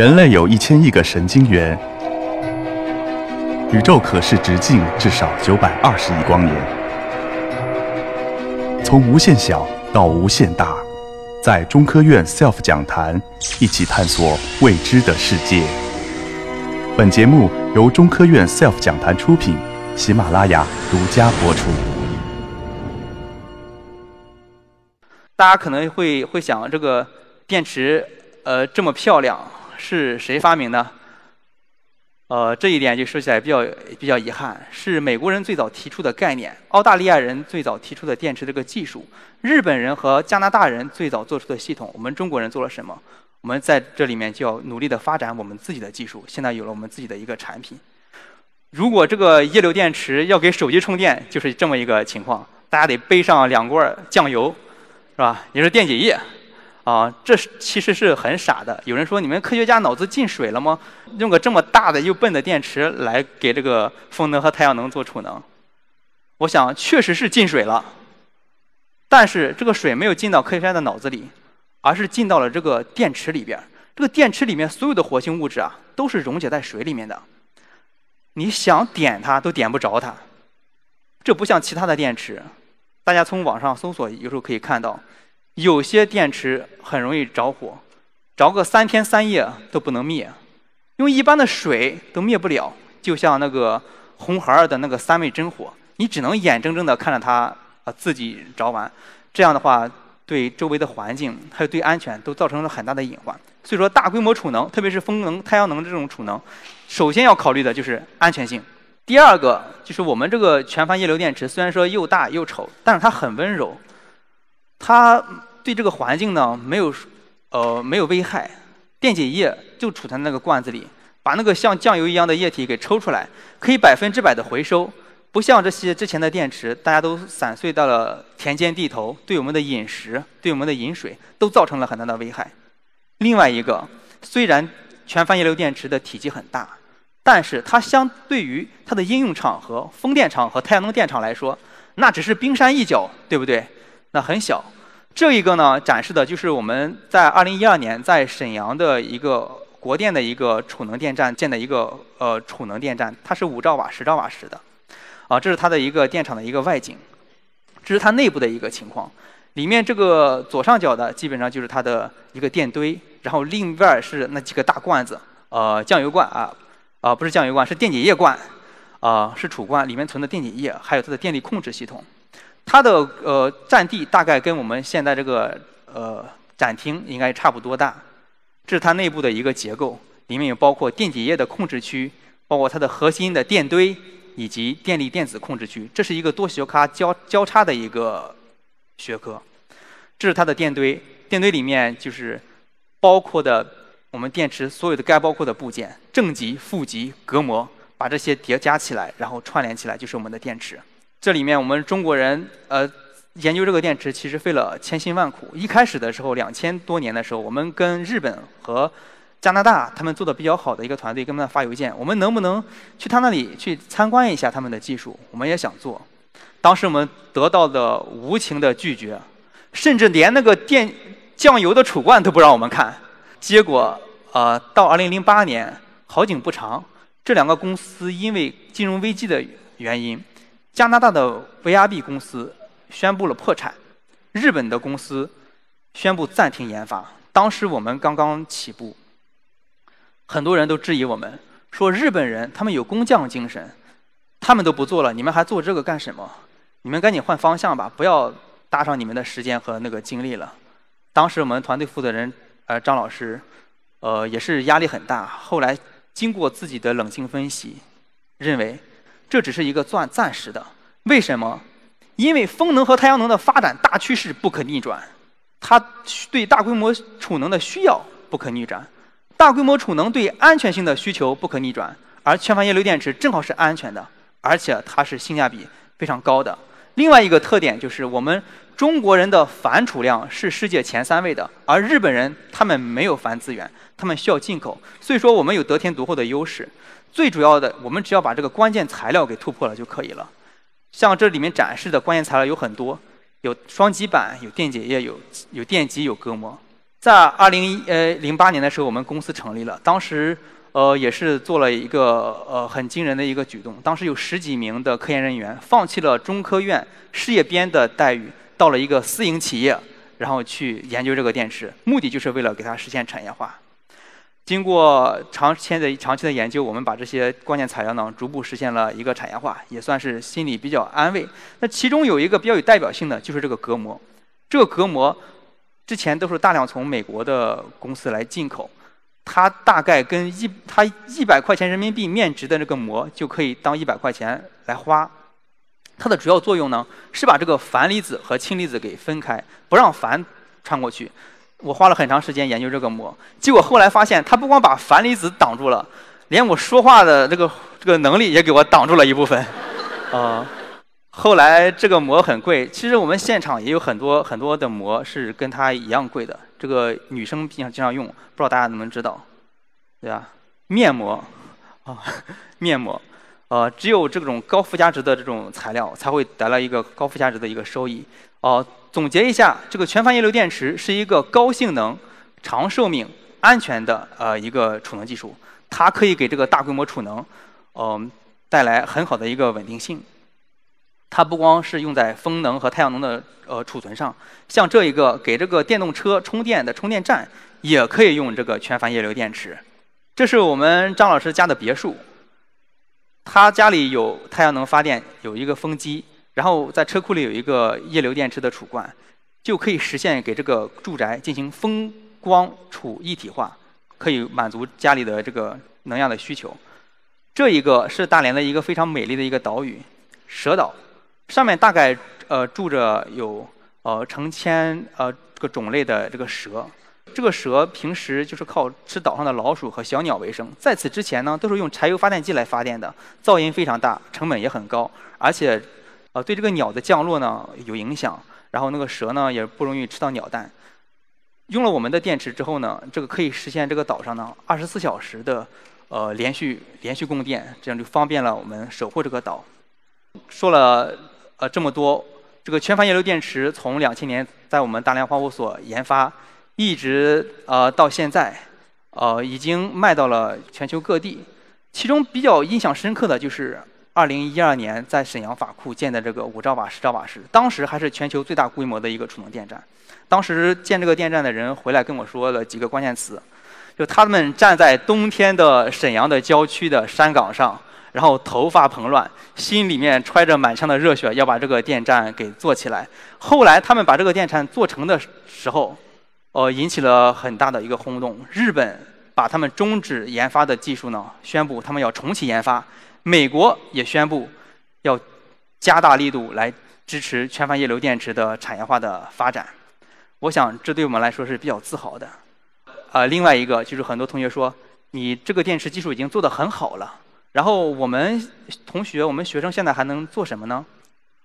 人类有一千亿个神经元，宇宙可视直径至少九百二十亿光年。从无限小到无限大，在中科院 SELF 讲坛一起探索未知的世界。本节目由中科院 SELF 讲坛出品，喜马拉雅独家播出。大家可能会会想，这个电池呃这么漂亮。是谁发明的？呃，这一点就说起来比较比较遗憾，是美国人最早提出的概念，澳大利亚人最早提出的电池这个技术，日本人和加拿大人最早做出的系统。我们中国人做了什么？我们在这里面就要努力的发展我们自己的技术。现在有了我们自己的一个产品。如果这个液流电池要给手机充电，就是这么一个情况，大家得背上两罐酱油，是吧？也是电解液。啊，这是其实是很傻的。有人说，你们科学家脑子进水了吗？用个这么大的又笨的电池来给这个风能和太阳能做储能，我想确实是进水了。但是这个水没有进到科学家的脑子里，而是进到了这个电池里边。这个电池里面所有的活性物质啊，都是溶解在水里面的。你想点它都点不着它。这不像其他的电池，大家从网上搜索，有时候可以看到。有些电池很容易着火，着个三天三夜都不能灭，用一般的水都灭不了。就像那个红孩儿的那个三昧真火，你只能眼睁睁地看着它啊自己着完。这样的话，对周围的环境还有对安全都造成了很大的隐患。所以说，大规模储能，特别是风能、太阳能这种储能，首先要考虑的就是安全性。第二个就是我们这个全帆液流电池，虽然说又大又丑，但是它很温柔。它对这个环境呢没有，呃没有危害，电解液就储存在那个罐子里，把那个像酱油一样的液体给抽出来，可以百分之百的回收，不像这些之前的电池，大家都散碎到了田间地头，对我们的饮食、对我们的饮水都造成了很大的危害。另外一个，虽然全钒液流电池的体积很大，但是它相对于它的应用场合，风电场和太阳能电场来说，那只是冰山一角，对不对？那很小，这一个呢展示的就是我们在二零一二年在沈阳的一个国电的一个储能电站建的一个呃储能电站，它是五兆瓦、十兆瓦时的，啊，这是它的一个电厂的一个外景，这是它内部的一个情况。里面这个左上角的基本上就是它的一个电堆，然后另外是那几个大罐子，呃，酱油罐啊，啊，不是酱油罐，是电解液罐，啊，是储罐，里面存的电解液，还有它的电力控制系统。它的呃占地大概跟我们现在这个呃展厅应该差不多大，这是它内部的一个结构，里面有包括电解液的控制区，包括它的核心的电堆以及电力电子控制区，这是一个多学科交交叉的一个学科。这是它的电堆，电堆里面就是包括的我们电池所有的该包括的部件，正极、负极、隔膜，把这些叠加起来，然后串联起来就是我们的电池。这里面我们中国人呃研究这个电池，其实费了千辛万苦。一开始的时候，两千多年的时候，我们跟日本和加拿大他们做的比较好的一个团队，跟他们发邮件，我们能不能去他那里去参观一下他们的技术？我们也想做。当时我们得到的无情的拒绝，甚至连那个电酱油的储罐都不让我们看。结果呃，到二零零八年，好景不长，这两个公司因为金融危机的原因。加拿大的 VRB 公司宣布了破产，日本的公司宣布暂停研发。当时我们刚刚起步，很多人都质疑我们，说日本人他们有工匠精神，他们都不做了，你们还做这个干什么？你们赶紧换方向吧，不要搭上你们的时间和那个精力了。当时我们团队负责人呃张老师，呃也是压力很大。后来经过自己的冷静分析，认为。这只是一个暂暂时的，为什么？因为风能和太阳能的发展大趋势不可逆转，它对大规模储能的需要不可逆转，大规模储能对安全性的需求不可逆转，而全帆液流电池正好是安全的，而且它是性价比非常高的。另外一个特点就是我们中国人的反储量是世界前三位的，而日本人他们没有反资源，他们需要进口，所以说我们有得天独厚的优势。最主要的，我们只要把这个关键材料给突破了就可以了。像这里面展示的关键材料有很多，有双极板，有电解液，有有电极，有隔膜。在二零呃零八年的时候，我们公司成立了，当时呃也是做了一个呃很惊人的一个举动。当时有十几名的科研人员放弃了中科院事业编的待遇，到了一个私营企业，然后去研究这个电池，目的就是为了给它实现产业化。经过长期的长期的研究，我们把这些关键材料呢逐步实现了一个产业化，也算是心里比较安慰。那其中有一个比较有代表性的就是这个隔膜，这个隔膜。之前都是大量从美国的公司来进口，它大概跟一它一百块钱人民币面值的这个膜就可以当一百块钱来花。它的主要作用呢是把这个钒离子和氢离子给分开，不让钒穿过去。我花了很长时间研究这个膜，结果后来发现它不光把钒离子挡住了，连我说话的这个这个能力也给我挡住了一部分，啊。后来这个膜很贵，其实我们现场也有很多很多的膜是跟它一样贵的。这个女生经常经常用，不知道大家能不能知道，对吧？面膜啊，面膜，呃，只有这种高附加值的这种材料才会带来一个高附加值的一个收益。哦，总结一下，这个全钒液流电池是一个高性能、长寿命、安全的呃一个储能技术，它可以给这个大规模储能，嗯，带来很好的一个稳定性。它不光是用在风能和太阳能的呃储存上，像这一个给这个电动车充电的充电站，也可以用这个全钒液流电池。这是我们张老师家的别墅，他家里有太阳能发电，有一个风机，然后在车库里有一个液流电池的储罐，就可以实现给这个住宅进行风光储一体化，可以满足家里的这个能量的需求。这一个是大连的一个非常美丽的一个岛屿——蛇岛。上面大概呃住着有呃成千呃这个种类的这个蛇，这个蛇平时就是靠吃岛上的老鼠和小鸟为生。在此之前呢，都是用柴油发电机来发电的，噪音非常大，成本也很高，而且呃对这个鸟的降落呢有影响。然后那个蛇呢也不容易吃到鸟蛋。用了我们的电池之后呢，这个可以实现这个岛上呢二十四小时的呃连续连续供电，这样就方便了我们守护这个岛。说了。呃，这么多，这个全钒液流电池从两千年在我们大连化物所研发，一直呃到现在，呃已经卖到了全球各地。其中比较印象深刻的就是二零一二年在沈阳法库建的这个五兆瓦、十兆瓦时，当时还是全球最大规模的一个储能电站。当时建这个电站的人回来跟我说了几个关键词，就他们站在冬天的沈阳的郊区的山岗上。然后头发蓬乱，心里面揣着满腔的热血，要把这个电站给做起来。后来他们把这个电站做成的时候，呃，引起了很大的一个轰动。日本把他们终止研发的技术呢，宣布他们要重启研发。美国也宣布要加大力度来支持全钒液流电池的产业化的发展。我想这对我们来说是比较自豪的。呃，另外一个就是很多同学说，你这个电池技术已经做得很好了。然后我们同学，我们学生现在还能做什么呢？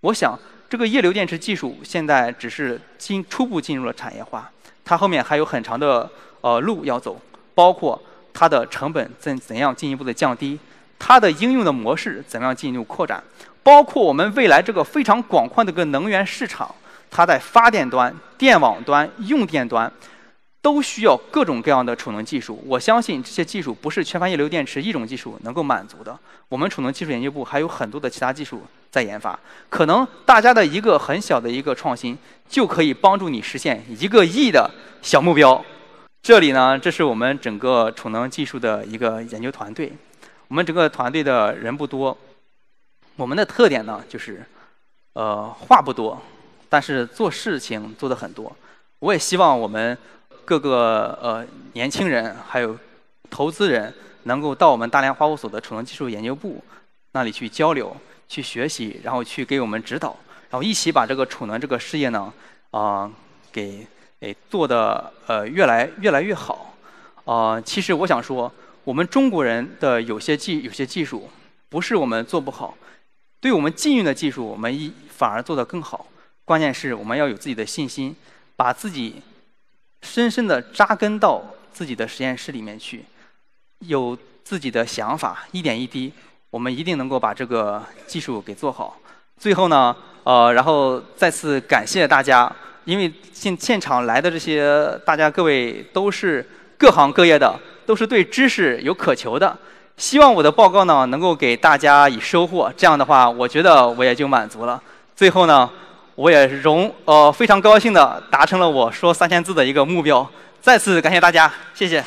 我想，这个液流电池技术现在只是进初步进入了产业化，它后面还有很长的呃路要走，包括它的成本怎怎样进一步的降低，它的应用的模式怎么样进一步扩展，包括我们未来这个非常广阔的个能源市场，它在发电端、电网端、用电端。都需要各种各样的储能技术。我相信这些技术不是全钒液流电池一种技术能够满足的。我们储能技术研究部还有很多的其他技术在研发。可能大家的一个很小的一个创新，就可以帮助你实现一个亿的小目标。这里呢，这是我们整个储能技术的一个研究团队。我们整个团队的人不多。我们的特点呢，就是，呃，话不多，但是做事情做的很多。我也希望我们。各个呃年轻人还有投资人能够到我们大连化物所的储能技术研究部那里去交流、去学习，然后去给我们指导，然后一起把这个储能这个事业呢啊给给做的呃越来越来越好。啊，其实我想说，我们中国人的有些技有些技术不是我们做不好，对我们禁运的技术我们一反而做得更好。关键是我们要有自己的信心，把自己。深深地扎根到自己的实验室里面去，有自己的想法，一点一滴，我们一定能够把这个技术给做好。最后呢，呃，然后再次感谢大家，因为现现场来的这些大家各位都是各行各业的，都是对知识有渴求的。希望我的报告呢能够给大家以收获，这样的话，我觉得我也就满足了。最后呢，我也荣呃非常高兴的达成了我说三千字的一个目标。再次感谢大家，谢谢。